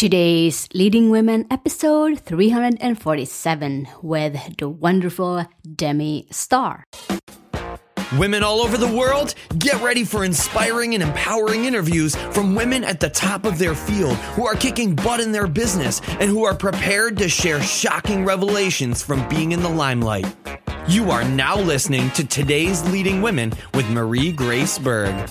Today's Leading Women episode 347 with the wonderful Demi Starr. Women all over the world, get ready for inspiring and empowering interviews from women at the top of their field who are kicking butt in their business and who are prepared to share shocking revelations from being in the limelight. You are now listening to today's Leading Women with Marie Grace Berg.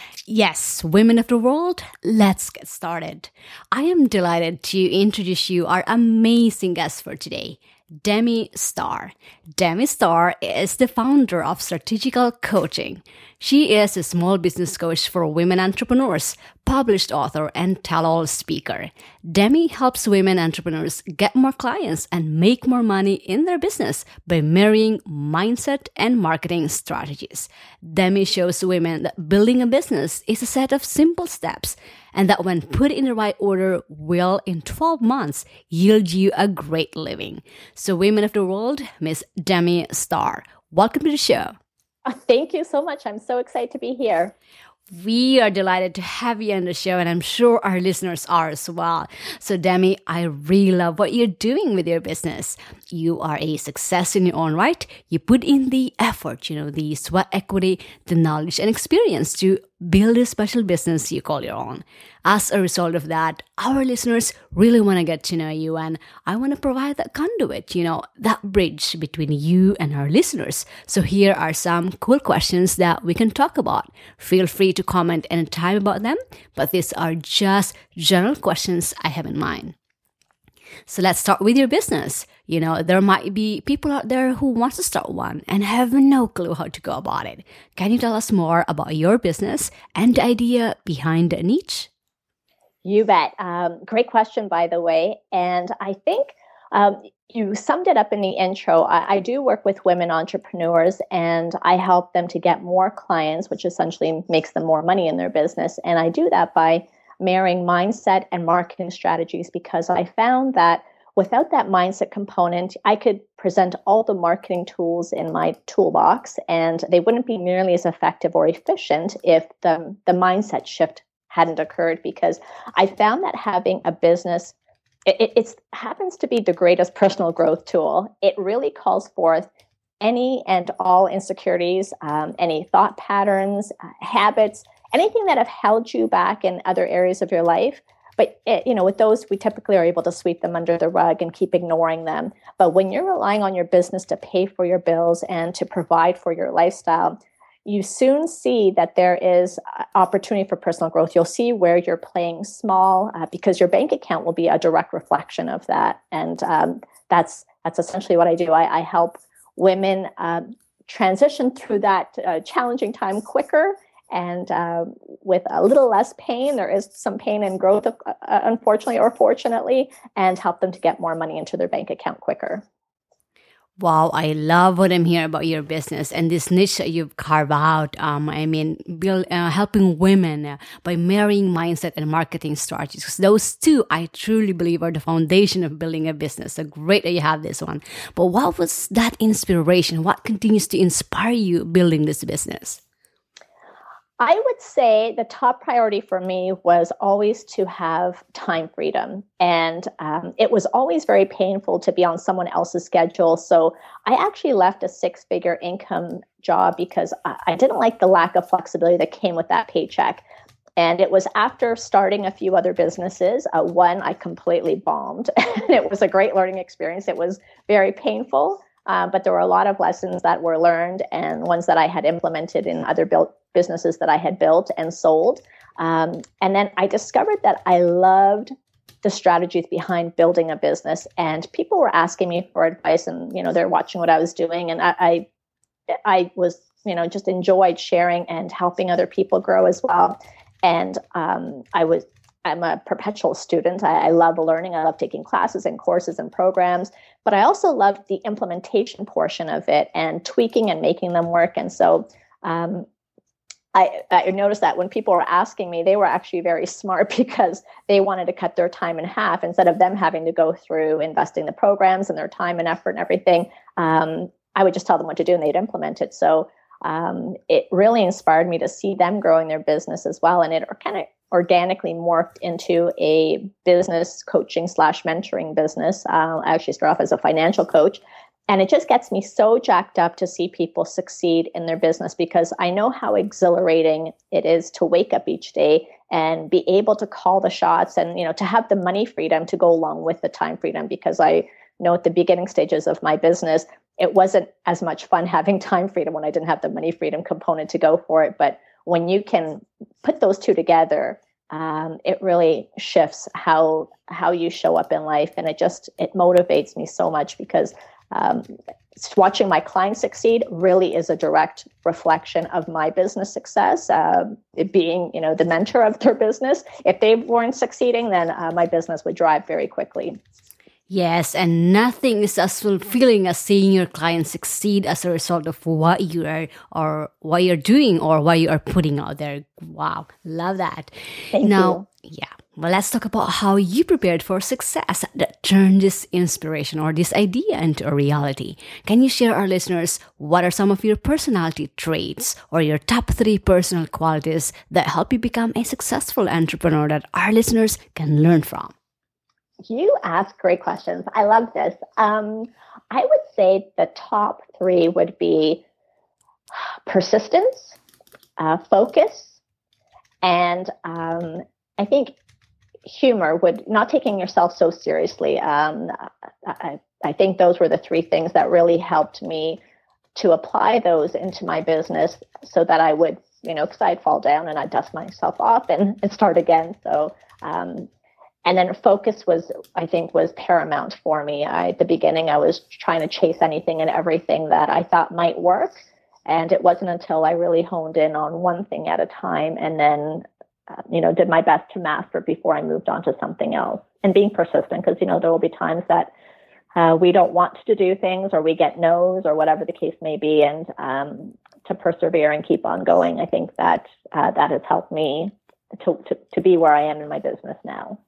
Yes, women of the world, let's get started. I am delighted to introduce you our amazing guest for today, Demi Starr. Demi Starr is the founder of Strategical Coaching. She is a small business coach for women entrepreneurs, published author, and tell all speaker. Demi helps women entrepreneurs get more clients and make more money in their business by marrying mindset and marketing strategies. Demi shows women that building a business is a set of simple steps and that when put in the right order will in 12 months yield you a great living. So women of the world, Miss Demi Starr, welcome to the show. Thank you so much. I'm so excited to be here. We are delighted to have you on the show, and I'm sure our listeners are as well. So, Demi, I really love what you're doing with your business. You are a success in your own right. You put in the effort, you know, the sweat equity, the knowledge and experience to build a special business you call your own. As a result of that, our listeners really want to get to know you, and I want to provide that conduit, you know, that bridge between you and our listeners. So, here are some cool questions that we can talk about. Feel free to comment anytime about them, but these are just general questions I have in mind. So let's start with your business. You know, there might be people out there who want to start one and have no clue how to go about it. Can you tell us more about your business and the idea behind the niche? You bet. Um, great question, by the way. And I think um, you summed it up in the intro. I, I, do work with women entrepreneurs and I help them to get more clients, which essentially makes them more money in their business. And I do that by marrying mindset and marketing strategies because I found that without that mindset component, I could present all the marketing tools in my toolbox and they wouldn't be nearly as effective or efficient if the, the mindset shift hadn't occurred because I found that having a business it, it happens to be the greatest personal growth tool. It really calls forth any and all insecurities, um, any thought patterns, uh, habits anything that have held you back in other areas of your life but it, you know with those we typically are able to sweep them under the rug and keep ignoring them. But when you're relying on your business to pay for your bills and to provide for your lifestyle you soon see that there is opportunity for personal growth. You'll see where you're playing small uh, because your bank account will be a direct reflection of that. And um, that's that's essentially what i do. I, I help women uh, transition through that uh, challenging time quicker and uh, with a little less pain there is some pain and growth uh, unfortunately or fortunately and help them to get more money into their bank account quicker Wow, I love what I'm hearing about your business and this niche that you've carved out. Um, I mean, build, uh, helping women uh, by marrying mindset and marketing strategies. Because those two, I truly believe, are the foundation of building a business. So great that you have this one. But what was that inspiration? What continues to inspire you building this business? I would say the top priority for me was always to have time freedom. And um, it was always very painful to be on someone else's schedule. So I actually left a six figure income job because I, I didn't like the lack of flexibility that came with that paycheck. And it was after starting a few other businesses. Uh, one, I completely bombed. and it was a great learning experience. It was very painful. Uh, but there were a lot of lessons that were learned and ones that I had implemented in other built businesses that I had built and sold. Um, and then I discovered that I loved the strategies behind building a business. And people were asking me for advice, and you know they're watching what I was doing, and I, I, I was you know just enjoyed sharing and helping other people grow as well. And um, I was I'm a perpetual student. I, I, love learning. I love taking classes and courses and programs, but I also love the implementation portion of it and tweaking and making them work. And so um, I, I noticed that when people were asking me, they were actually very smart because they wanted to cut their time in half instead of them having to go through investing the programs and their time and effort and everything. Um, I would just tell them what to do and they'd implement it. So um, it really inspired me to see them growing their business as well. And it kind of organically morphed into a business coaching slash mentoring business. Uh, I actually started off as a financial coach. And it just gets me so jacked up to see people succeed in their business because I know how exhilarating it is to wake up each day and be able to call the shots and you know to have the money freedom to go along with the time freedom because I know at the beginning stages of my business it wasn't as much fun having time freedom when I didn't have the money freedom component to go for it but when you can put those two together um, it really shifts how how you show up in life. And it just it motivates me so much because um, watching my clients succeed really is a direct reflection of my business success uh, being you know the mentor of their business. If they weren't succeeding then uh, my business would drive very quickly Yes, and nothing is as fulfilling as seeing your clients succeed as a result of what you are or what you're doing or what you are putting out there. Wow, love that. Thank now, you. yeah. Well, let's talk about how you prepared for success that turned this inspiration or this idea into a reality. Can you share our listeners what are some of your personality traits or your top three personal qualities that help you become a successful entrepreneur that our listeners can learn from? You ask great questions. I love this. Um, I would say the top three would be persistence, uh, focus, and um, I think humor would not taking yourself so seriously. Um, I, I think those were the three things that really helped me to apply those into my business so that I would, you know, because I'd fall down and I'd dust myself off and, and start again. So um, and then focus was i think was paramount for me. I, at the beginning i was trying to chase anything and everything that i thought might work. And it wasn't until i really honed in on one thing at a time and then uh, you know did my best to master before i moved on to something else and being persistent. Because you know there will be times that uh, we don't want to do things or we get no's or whatever the case may be. And um, to persevere and keep on going i think that uh, that has helped me to, to, to be where i am in my business now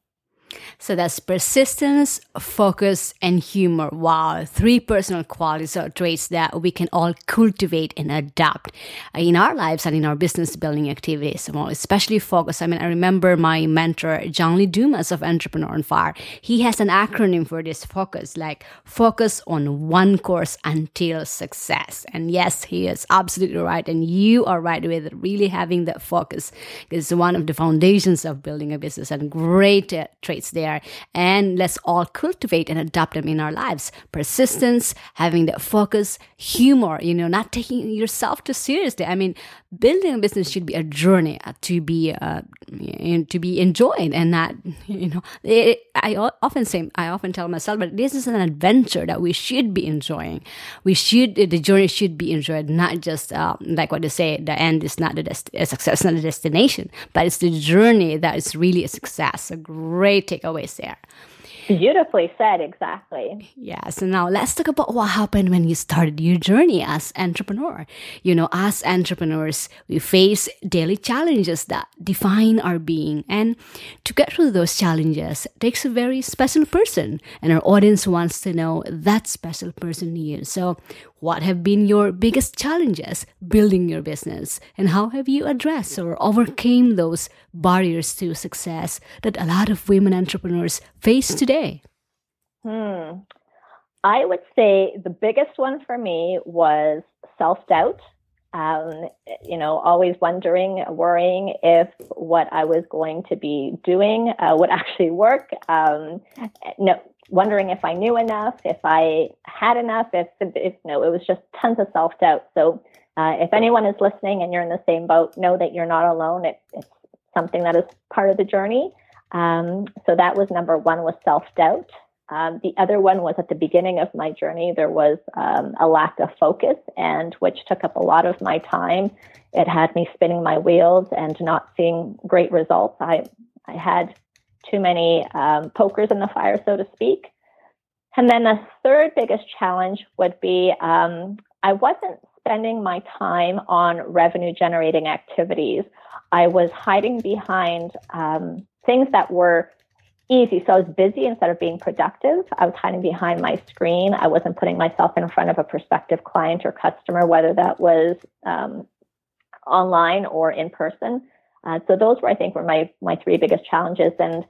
so that's persistence, focus, and humor. Wow, three personal qualities or traits that we can all cultivate and adapt in our lives and in our business building activities. Well, especially focus. I mean, I remember my mentor, John Lee Dumas of Entrepreneur on Fire. He has an acronym for this focus, like focus on one course until success. And yes, he is absolutely right. And you are right with really having that focus is one of the foundations of building a business and great uh, traits there. And let's all cultivate and adopt them in our lives. Persistence having the focus humor you know not taking yourself too seriously. I mean building a business should be a journey uh, to be uh, to be enjoyed and not you know it, i often say i often tell myself but this is an adventure that we should be enjoying. We should the journey should be enjoyed not just uh, like what they say the end is not the a success not the destination but it's the journey that is really a success a great takeaways there Beautifully said, exactly. Yeah. So now let's talk about what happened when you started your journey as entrepreneur. You know, as entrepreneurs, we face daily challenges that define our being. And to get through those challenges takes a very special person. And our audience wants to know that special person you. So what have been your biggest challenges building your business and how have you addressed or overcame those barriers to success that a lot of women entrepreneurs face today? Hmm. I would say the biggest one for me was self doubt. Um, you know, always wondering, worrying if what I was going to be doing uh, would actually work. Um, no, wondering if I knew enough, if I had enough, if, if no, it was just tons of self doubt. So, uh, if anyone is listening and you're in the same boat, know that you're not alone. It, it's something that is part of the journey. Um, so that was number one was self doubt. Um, the other one was at the beginning of my journey, there was um, a lack of focus, and which took up a lot of my time. It had me spinning my wheels and not seeing great results. I I had too many um, pokers in the fire, so to speak. And then the third biggest challenge would be um, I wasn't spending my time on revenue generating activities. I was hiding behind um, things that were easy. So I was busy instead of being productive. I was hiding behind my screen. I wasn't putting myself in front of a prospective client or customer, whether that was um, online or in person. Uh, so those were, I think, were my my three biggest challenges, and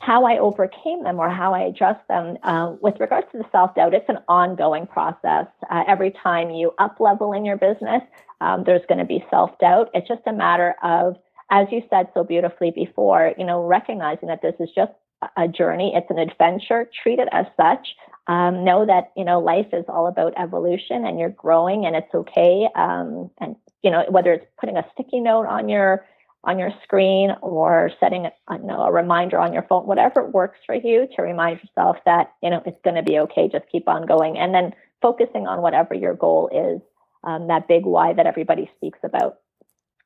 how I overcame them or how I addressed them. Uh, with regards to the self doubt, it's an ongoing process. Uh, every time you up level in your business, um, there's going to be self doubt. It's just a matter of, as you said so beautifully before, you know, recognizing that this is just a journey. It's an adventure. Treat it as such. Um, know that you know life is all about evolution, and you're growing, and it's okay. Um, and you know whether it's putting a sticky note on your on your screen or setting a, know, a reminder on your phone, whatever works for you to remind yourself that, you know, it's going to be okay. Just keep on going. And then focusing on whatever your goal is, um, that big why that everybody speaks about.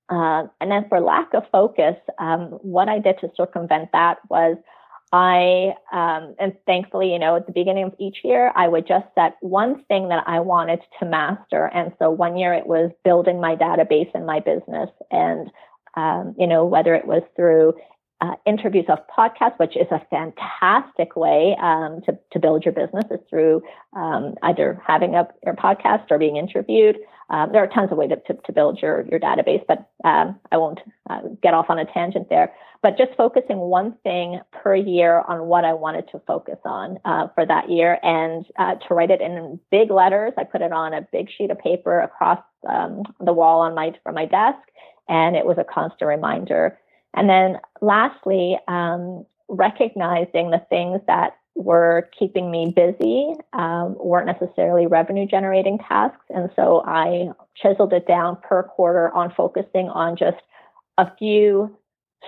Uh, and then for lack of focus, um, what I did to circumvent that was I, um, and thankfully, you know, at the beginning of each year, I would just set one thing that I wanted to master. And so one year it was building my database in my business. And um, you know, whether it was through uh, interviews of podcasts, which is a fantastic way um, to, to build your business, is through um, either having a your podcast or being interviewed. Um, there are tons of ways to, to, to, build your, your database, but um, I won't uh, get off on a tangent there. But just focusing one thing per year on what I wanted to focus on uh, for that year and uh, to write it in big letters. I put it on a big sheet of paper across um, the wall on my, from my desk and it was a constant reminder. And then lastly, um, recognizing the things that were keeping me busy um, weren't necessarily revenue generating tasks. And so I chiseled it down per quarter on focusing on just a few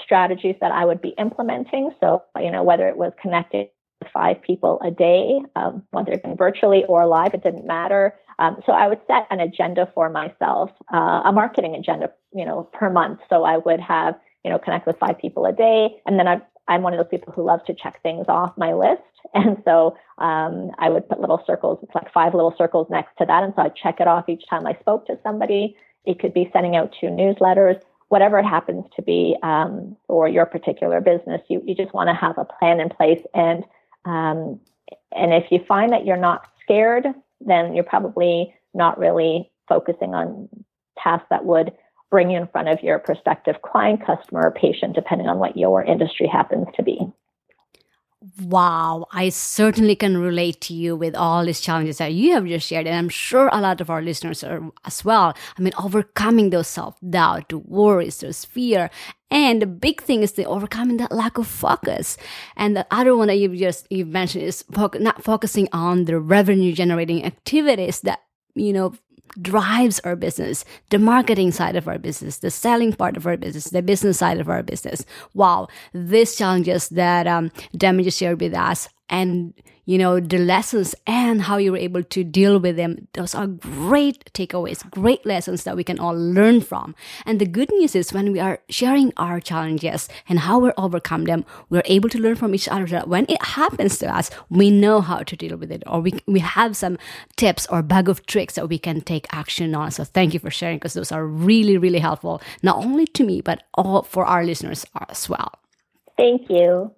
strategies that I would be implementing. So, you know, whether it was connecting five people a day, um, whether it been virtually or live, it didn't matter. Um, so I would set an agenda for myself, uh, a marketing agenda, you know, per month. So I would have, you know, connect with five people a day, and then I, I'm one of those people who loves to check things off my list. And so um, I would put little circles, it's like five little circles next to that. And so I'd check it off each time I spoke to somebody. It could be sending out two newsletters, whatever it happens to be, um, or your particular business. You, you just want to have a plan in place. And, um, and if you find that you're not scared then you're probably not really focusing on tasks that would bring you in front of your prospective client, customer, or patient, depending on what your industry happens to be. Wow, I certainly can relate to you with all these challenges that you have just shared. And I'm sure a lot of our listeners are as well. I mean, overcoming those self doubt, worries, those fear. And the big thing is the overcoming that lack of focus. And the other one that you've just you mentioned is not focusing on the revenue generating activities that, you know, drives our business, the marketing side of our business, the selling part of our business, the business side of our business. Wow, these challenges that um, Demi just shared with us and you know the lessons and how you were able to deal with them. Those are great takeaways great lessons that we can all learn from. And the good news is when we are sharing our challenges and how we overcome them we're able to learn from each other that when it happens to us we know how to deal with it or we, we have some tips or bag of tricks that we can take action on. So thank you for sharing because those are really really helpful not only to me but all for our listeners as well. Thank you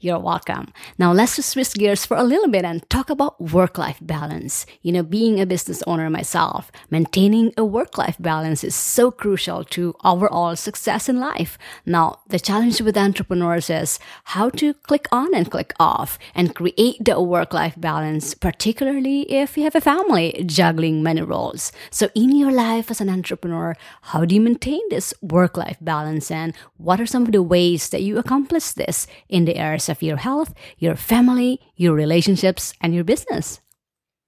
you're welcome. Now let's just switch gears for a little bit and talk about work life balance. You know, being a business owner myself, maintaining a work life balance is so crucial to overall success in life. Now, the challenge with entrepreneurs is how to click on and click off and create the work life balance, particularly if you have a family juggling many roles. So, in your life as an entrepreneur, how do you maintain this work life balance and what are some of the ways that you accomplish this in the areas of your health, your family, your relationships, and your business?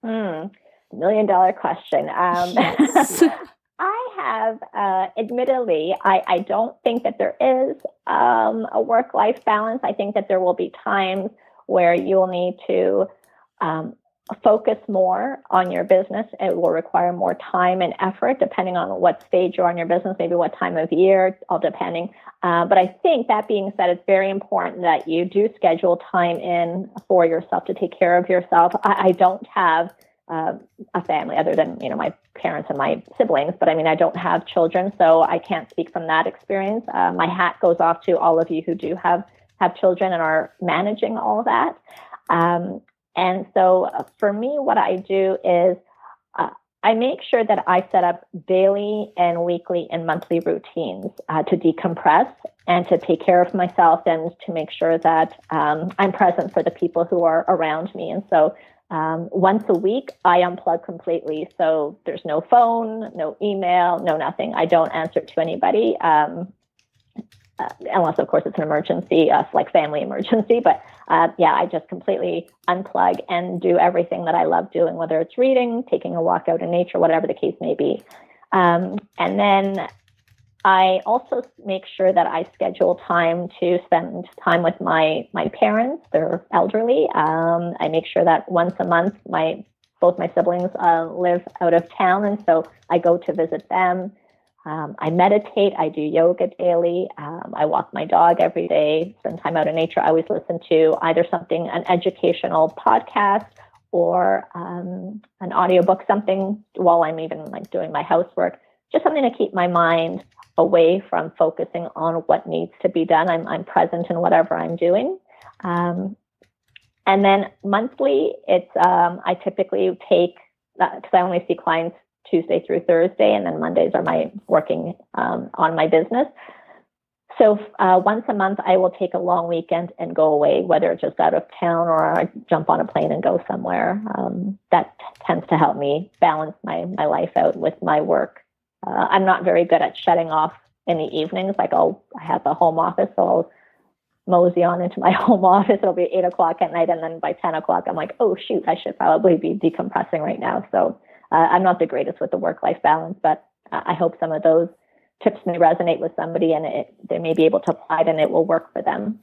Mm, million dollar question. Um, yes. I have, uh, admittedly, I, I don't think that there is um, a work life balance. I think that there will be times where you'll need to um, focus more on your business. It will require more time and effort depending on what stage you're on your business, maybe what time of year, all depending. Uh, but I think that being said, it's very important that you do schedule time in for yourself to take care of yourself. I, I don't have uh, a family other than you know my parents and my siblings, but I mean I don't have children, so I can't speak from that experience. Uh, my hat goes off to all of you who do have have children and are managing all of that. Um, and so uh, for me, what I do is uh, I make sure that I set up daily and weekly and monthly routines uh, to decompress and to take care of myself and to make sure that um, I'm present for the people who are around me. And so um, once a week, I unplug completely. So there's no phone, no email, no nothing. I don't answer to anybody. Um, uh, unless of course it's an emergency, uh, like family emergency. But uh, yeah, I just completely unplug and do everything that I love doing, whether it's reading, taking a walk out in nature, whatever the case may be. Um, and then I also make sure that I schedule time to spend time with my my parents. They're elderly. Um, I make sure that once a month, my both my siblings uh, live out of town, and so I go to visit them. Um, I meditate. I do yoga daily. Um, I walk my dog every day. Spend time out in nature. I always listen to either something, an educational podcast, or um, an audiobook, something while I'm even like doing my housework. Just something to keep my mind away from focusing on what needs to be done. I'm, I'm present in whatever I'm doing. Um, and then monthly, it's um, I typically take because uh, I only see clients Tuesday through Thursday, and then Mondays are my working um, on my business. So uh, once a month, I will take a long weekend and go away, whether it's just out of town or I jump on a plane and go somewhere. Um, that tends to help me balance my my life out with my work. Uh, I'm not very good at shutting off in the evenings. Like I'll I have a home office, so I'll mosey on into my home office. It'll be eight o'clock at night, and then by ten o'clock, I'm like, oh shoot, I should probably be decompressing right now. So uh, I'm not the greatest with the work life balance, but I hope some of those tips may resonate with somebody and it, they may be able to apply it and it will work for them.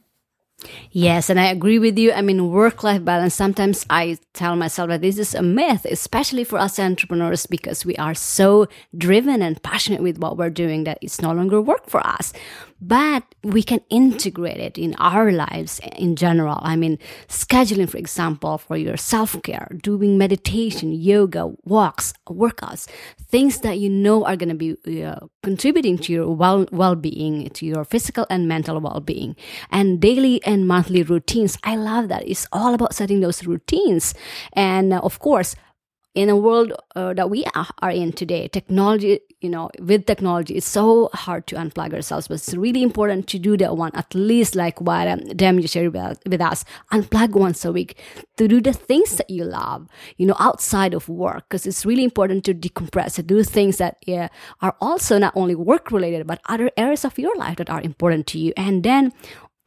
Yes, and I agree with you. I mean, work life balance, sometimes I tell myself that this is a myth, especially for us entrepreneurs, because we are so driven and passionate with what we're doing that it's no longer work for us but we can integrate it in our lives in general. I mean, scheduling, for example, for your self care, doing meditation, yoga, walks, workouts, things that you know are going to be uh, contributing to your well being, to your physical and mental well being, and daily and monthly routines. I love that. It's all about setting those routines, and uh, of course, in a world uh, that we are in today technology you know with technology it's so hard to unplug ourselves but it's really important to do that one at least like what um, Dem you shared with us unplug once a week to do the things that you love you know outside of work because it's really important to decompress to do things that yeah, are also not only work related but other areas of your life that are important to you and then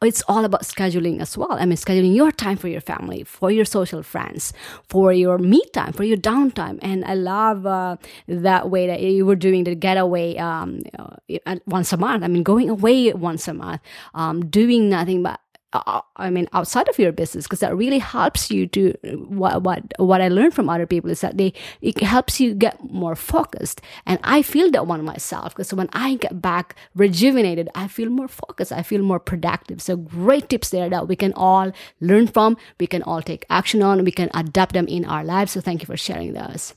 it's all about scheduling as well. I mean, scheduling your time for your family, for your social friends, for your me time, for your downtime. And I love uh, that way that you were doing the getaway um, once a month. I mean, going away once a month, um, doing nothing but uh, I mean, outside of your business, because that really helps you to what what what I learned from other people is that they it helps you get more focused, and I feel that one myself because when I get back rejuvenated, I feel more focused, I feel more productive. So great tips there that we can all learn from, we can all take action on, we can adapt them in our lives. So thank you for sharing those.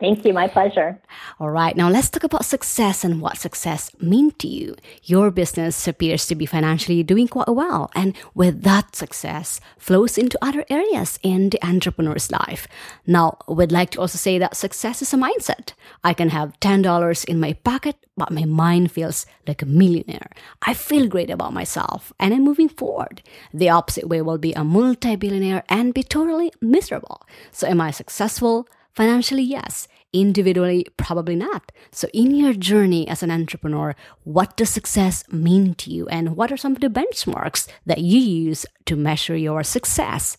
Thank you. My pleasure. All right. Now let's talk about success and what success means to you. Your business appears to be financially doing quite well. And with that success flows into other areas in the entrepreneur's life. Now, we'd like to also say that success is a mindset. I can have $10 in my pocket, but my mind feels like a millionaire. I feel great about myself and I'm moving forward. The opposite way will be a multi-billionaire and be totally miserable. So am I successful? Financially, yes. Individually, probably not. So, in your journey as an entrepreneur, what does success mean to you? And what are some of the benchmarks that you use to measure your success?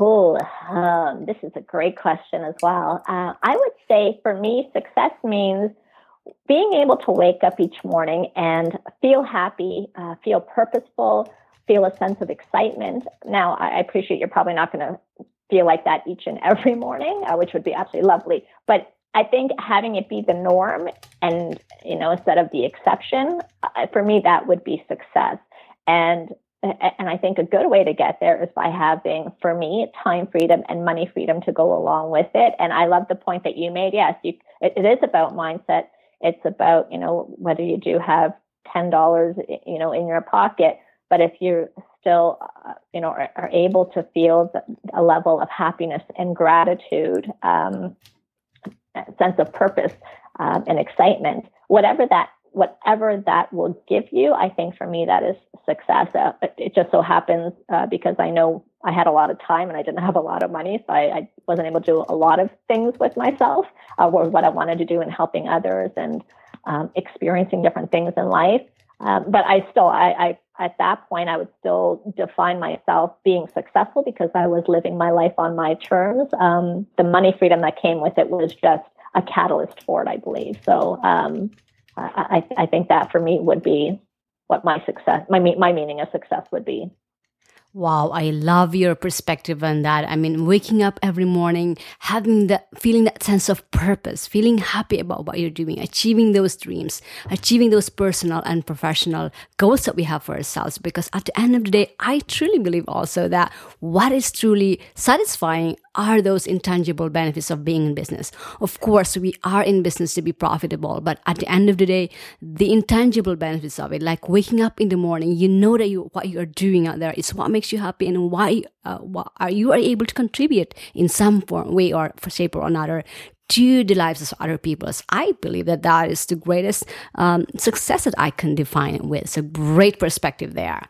Oh, um, this is a great question as well. Uh, I would say for me, success means being able to wake up each morning and feel happy, uh, feel purposeful, feel a sense of excitement. Now, I appreciate you're probably not going to feel like that each and every morning, uh, which would be absolutely lovely. But I think having it be the norm and, you know, instead of the exception, uh, for me, that would be success. And and I think a good way to get there is by having, for me, time freedom and money freedom to go along with it. And I love the point that you made. Yes, you, it, it is about mindset. It's about, you know, whether you do have $10, you know, in your pocket, but if you still, uh, you know, are, are, able to feel a level of happiness and gratitude, um, sense of purpose um, and excitement, whatever that whatever that will give you, I think for me that is success. Uh, it just so happens uh, because I know I had a lot of time and I didn't have a lot of money, so I, I wasn't able to do a lot of things with myself uh, or what I wanted to do in helping others and um, experiencing different things in life. Um, but I still, I, I, at that point, I would still define myself being successful because I was living my life on my terms. Um, the money freedom that came with it was just a catalyst for it, I believe. So um, I, I think that for me would be what my success, my my meaning of success would be. Wow, I love your perspective on that. I mean, waking up every morning, having that, feeling that sense of purpose, feeling happy about what you're doing, achieving those dreams, achieving those personal and professional goals that we have for ourselves. Because at the end of the day, I truly believe also that what is truly satisfying are those intangible benefits of being in business. Of course, we are in business to be profitable, but at the end of the day, the intangible benefits of it, like waking up in the morning, you know that you, what you are doing out there is what makes you happy and why, uh, what are you are able to contribute in some form, way or shape or another to the lives of other people. I believe that that is the greatest um, success that I can define it with. So great perspective there.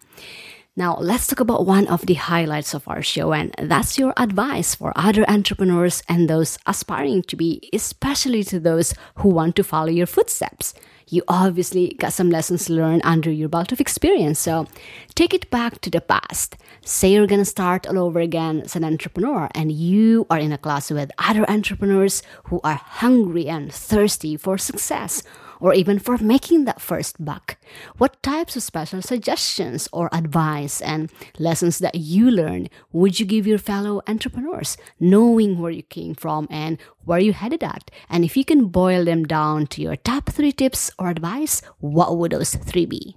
Now, let's talk about one of the highlights of our show, and that's your advice for other entrepreneurs and those aspiring to be, especially to those who want to follow your footsteps. You obviously got some lessons learned under your belt of experience, so take it back to the past. Say you're gonna start all over again as an entrepreneur, and you are in a class with other entrepreneurs who are hungry and thirsty for success or even for making that first buck? What types of special suggestions or advice and lessons that you learned would you give your fellow entrepreneurs, knowing where you came from and where you headed at? And if you can boil them down to your top three tips or advice, what would those three be?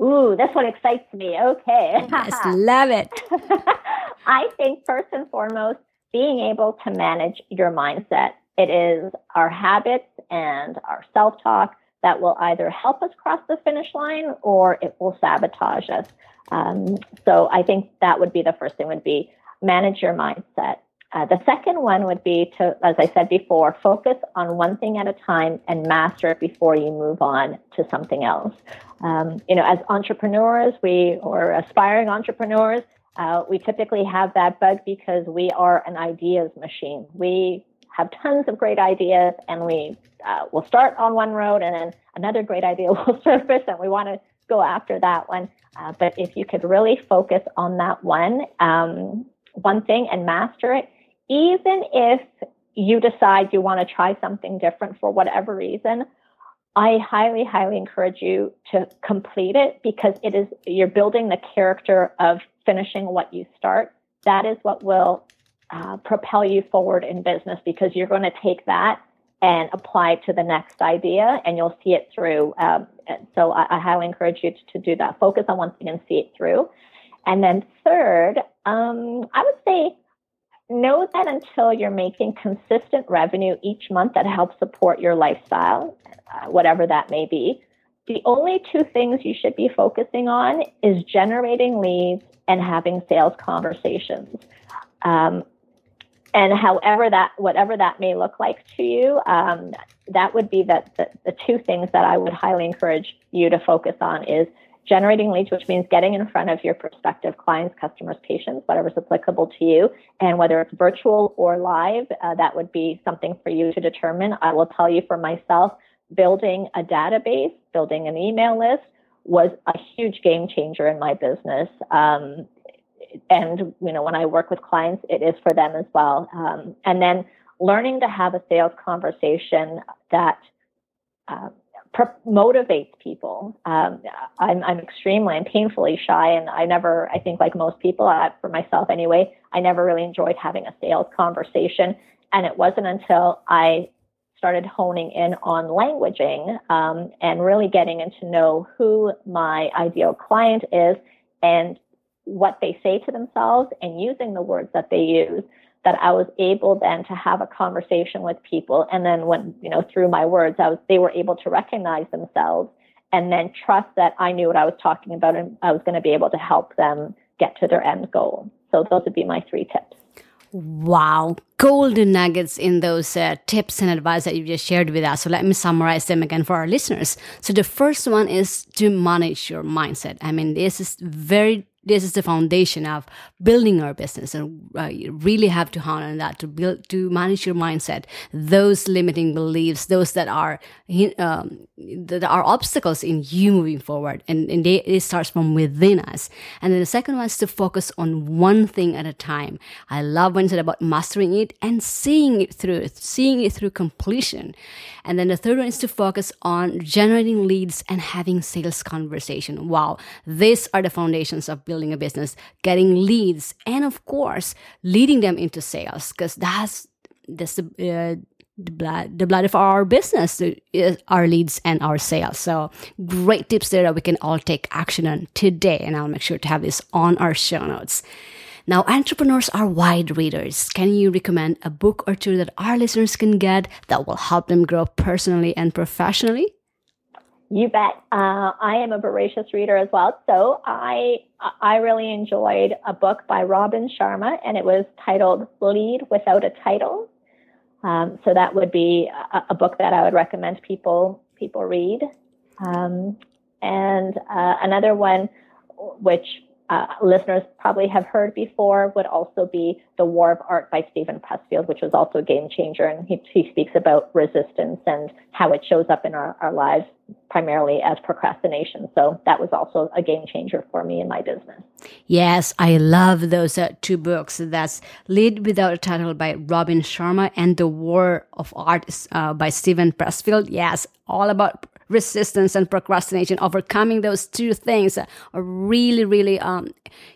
Ooh, this one excites me. Okay. yes, love it. I think first and foremost, being able to manage your mindset. It is our habits and our self talk that will either help us cross the finish line or it will sabotage us. Um, so I think that would be the first thing would be manage your mindset. Uh, the second one would be to, as I said before, focus on one thing at a time and master it before you move on to something else. Um, you know, as entrepreneurs, we or aspiring entrepreneurs, uh, we typically have that bug because we are an ideas machine. We have tons of great ideas and we uh, will start on one road and then another great idea will surface and we want to go after that one. Uh, but if you could really focus on that one, um, one thing and master it, even if you decide you want to try something different for whatever reason, I highly, highly encourage you to complete it because it is, you're building the character of finishing what you start. That is what will uh, propel you forward in business because you're going to take that and apply it to the next idea and you'll see it through. Um, so I, I, highly encourage you to, to, do that. Focus on one thing and see it through. And then third, um, I would say know that until you're making consistent revenue each month that helps support your lifestyle, uh, whatever that may be, the only two things you should be focusing on is generating leads and having sales conversations. Um, and however that whatever that may look like to you um, that would be the, the, the two things that i would highly encourage you to focus on is generating leads which means getting in front of your prospective clients customers patients whatever's applicable to you. And whether it's virtual or live uh, that would be something for you to determine. I will tell you for myself building a database building an email list was a huge game changer in my business. Um, and you know when I work with clients, it is for them as well. Um, and then learning to have a sales conversation that uh, motivates people. Um, I'm, I'm extremely and painfully shy, and I never, I think, like most people, uh, for myself anyway, I never really enjoyed having a sales conversation. And it wasn't until I started honing in on languaging um, and really getting into know who my ideal client is and what they say to themselves and using the words that they use that I was able then to have a conversation with people. And then when, you know, through my words, I was, they were able to recognize themselves and then trust that I knew what I was talking about and I was going to be able to help them get to their end goal. So those would be my three tips. Wow, golden nuggets in those uh, tips and advice that you just shared with us. So let me summarize them again for our listeners. So the first one is to manage your mindset. I mean, this is very this is the foundation of building our business and uh, you really have to hone on that to build to manage your mindset. Those limiting beliefs those that are um, that are obstacles in you moving forward and, and they, it starts from within us. And then the second one is to focus on one thing at a time. I love when said about mastering it and seeing it through seeing it through completion. And then the third one is to focus on generating leads and having sales conversation. Wow these are the foundations of building building a business, getting leads, and of course, leading them into sales because that's that's the uh, the blood, the blood of our business, uh, our leads and our sales. So great tips there that we can all take action on today. And I'll make sure to have this on our show notes. Now, entrepreneurs are wide readers. Can you recommend a book or two that our listeners can get that will help them grow personally and professionally? You bet. Uh, I am a voracious reader as well. So I I really enjoyed a book by Robin Sharma, and it was titled "Lead Without a Title." Um, so that would be a, a, book that I would recommend people people read. Um, and uh, another one, which uh, listeners probably have heard before would also be The War of Art by Steven Pressfield, which was also a game changer. And he, he speaks about resistance and how it shows up in our, our lives primarily as procrastination. So that was also a game changer for me in my business. Yes, I love those uh, two books. That's Lead Without a Title by Robin Sharma and The War of Art uh, by Steven Pressfield. Yes, all about resistance and procrastination, overcoming those two things are really, really, um,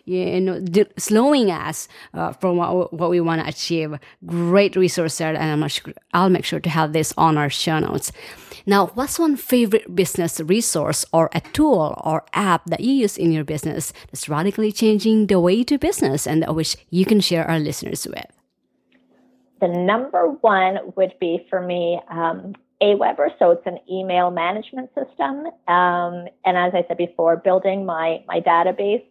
you know, slowing us uh, from what, what we want to achieve. Great resource there, and I'm sure, I'll make sure to have this on our show notes. Now, what's one favorite business resource or a tool or app that you use in your business that's radically changing the way you do business and which you can share our listeners with? The number one would be for me um, Aweber, so it's an email management system. Um, and as I said before, building my my database,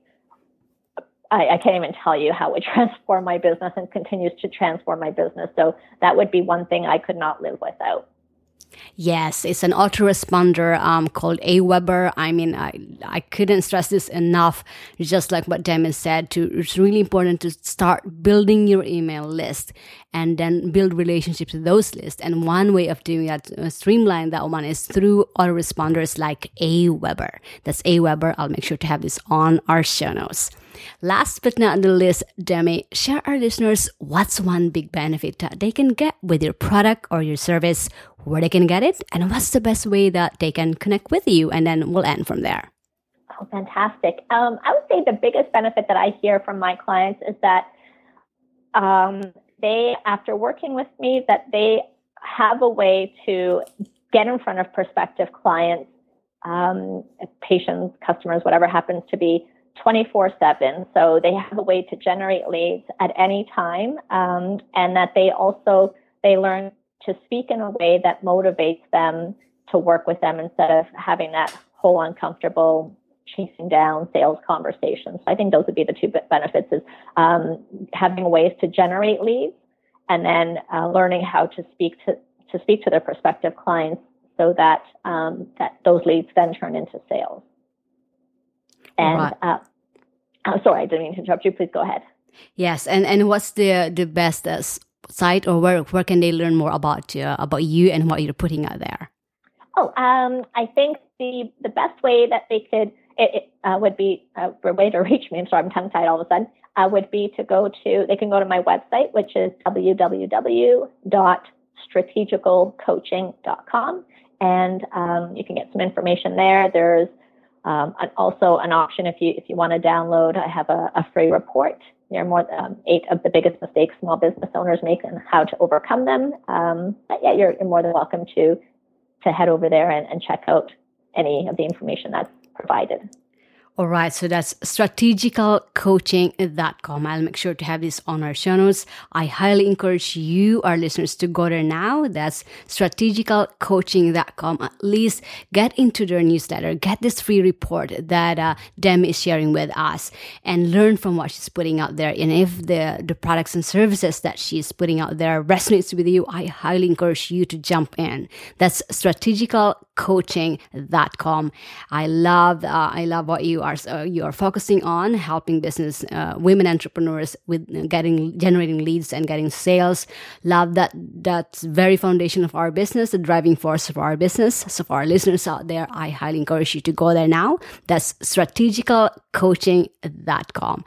I, I, can't even tell you how it transformed my business and continues to transform my business. So that would be one thing I could not live without. Yes, it's an autoresponder um, called Aweber. I mean, I, I couldn't stress this enough. Just like what Damon said, to it's really important to start building your email list and then build relationships with those lists. And one way of doing that, uh, streamline that one, is through autoresponders like Aweber. That's Aweber. I'll make sure to have this on our show notes. Last but not the least, Demi, share our listeners what's one big benefit that they can get with your product or your service, where they can get it, and what's the best way that they can connect with you. And then we'll end from there. Oh, fantastic. Um, I would say the biggest benefit that I hear from my clients is that um, they, after working with me, that they have a way to get in front of prospective clients, um, patients, customers, whatever happens to be, 24 7. So they have a way to generate leads at any time. Um, and that they also, they learn to speak in a way that motivates them to work with them instead of having that whole uncomfortable chasing down sales conversations. I think those would be the two benefits is um, having ways to generate leads and then uh, learning how to speak to, to speak to their prospective clients so that um, that those leads then turn into sales. And right. uh, oh, sorry, I didn't mean to interrupt you. Please go ahead. Yes, and and what's the the best uh, site or where where can they learn more about uh, about you and what you're putting out there? Oh, um, I think the the best way that they could it, it uh, would be uh, a way to reach me. I'm sorry, I'm tongue tied all of a sudden. Uh, would be to go to they can go to my website, which is www.strategicalcoaching.com and um, you can get some information there. There's um, an, also an option if you if you want to download. I have a, a free report. There are more um, eight of the biggest mistakes small business owners make and how to overcome them. Um, but yeah, you're, you're more than welcome to to head over there and, and check out any of the information that's provided. All right, so that's strategicalcoaching.com. I'll make sure to have this on our show notes. I highly encourage you, our listeners, to go there now. That's strategicalcoaching.com. At least get into their newsletter, get this free report that uh, Dem is sharing with us, and learn from what she's putting out there. And if the, the products and services that she's putting out there resonates with you, I highly encourage you to jump in. That's strategicalcoaching.com. I love, uh, I love what you are uh, you are focusing on helping business uh, women entrepreneurs with uh, getting generating leads and getting sales. Love that that's very foundation of our business the driving force of our business. So for our listeners out there i highly encourage you to go there now. That's strategicalcoaching.com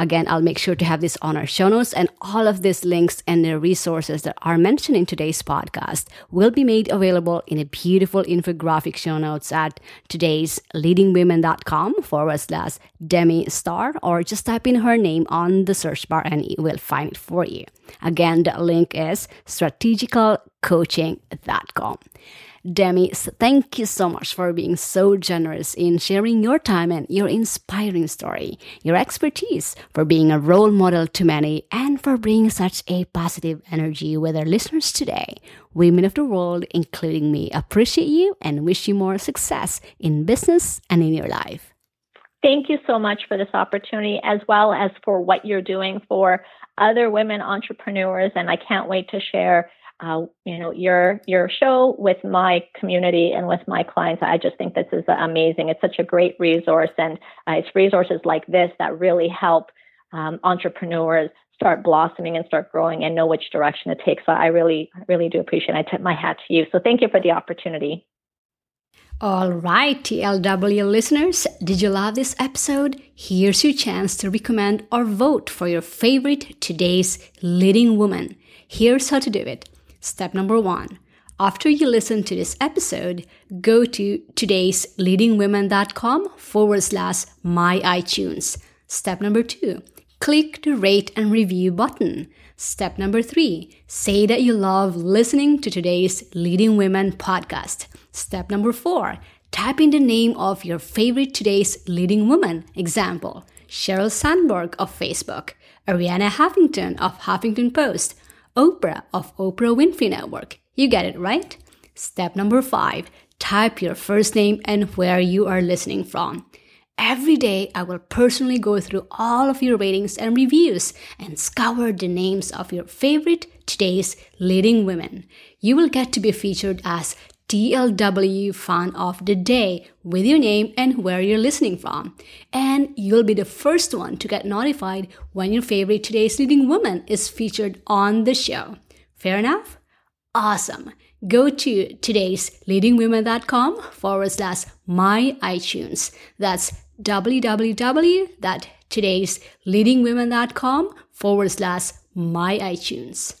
Again, I'll make sure to have this on our show notes and all of these links and the resources that are mentioned in today's podcast will be made available in a beautiful infographic show notes at today's leadingwomen.com forward slash Demi Star or just type in her name on the search bar and it will find it for you. Again, the link is strategicalcoaching.com. Demi, thank you so much for being so generous in sharing your time and your inspiring story, your expertise, for being a role model to many, and for bringing such a positive energy with our listeners today. Women of the world, including me, appreciate you and wish you more success in business and in your life. Thank you so much for this opportunity, as well as for what you're doing for other women entrepreneurs. And I can't wait to share uh, you know your your show with my community and with my clients. I just think this is amazing. It's such a great resource, and uh, it's resources like this that really help um, entrepreneurs start blossoming and start growing and know which direction it takes. So I really, really do appreciate. it. I tip my hat to you. So thank you for the opportunity. All right, TLW listeners, did you love this episode? Here's your chance to recommend or vote for your favorite today's leading woman. Here's how to do it. Step number one. After you listen to this episode, go to today's leadingwomen.com forward slash my iTunes. Step number two, click the rate and review button. Step number three, say that you love listening to today's Leading Women podcast. Step number four, type in the name of your favorite today's leading woman. Example, Sheryl Sandberg of Facebook, Arianna Huffington of Huffington Post, Oprah of Oprah Winfrey Network. You get it, right? Step number five type your first name and where you are listening from. Every day, I will personally go through all of your ratings and reviews and scour the names of your favorite today's leading women. You will get to be featured as TLW fan of the day with your name and where you're listening from. And you'll be the first one to get notified when your favorite today's leading woman is featured on the show. Fair enough? Awesome. Go to today's leadingwomen.com forward slash my iTunes. That's www.today'sleadingwomen.com forward slash my iTunes.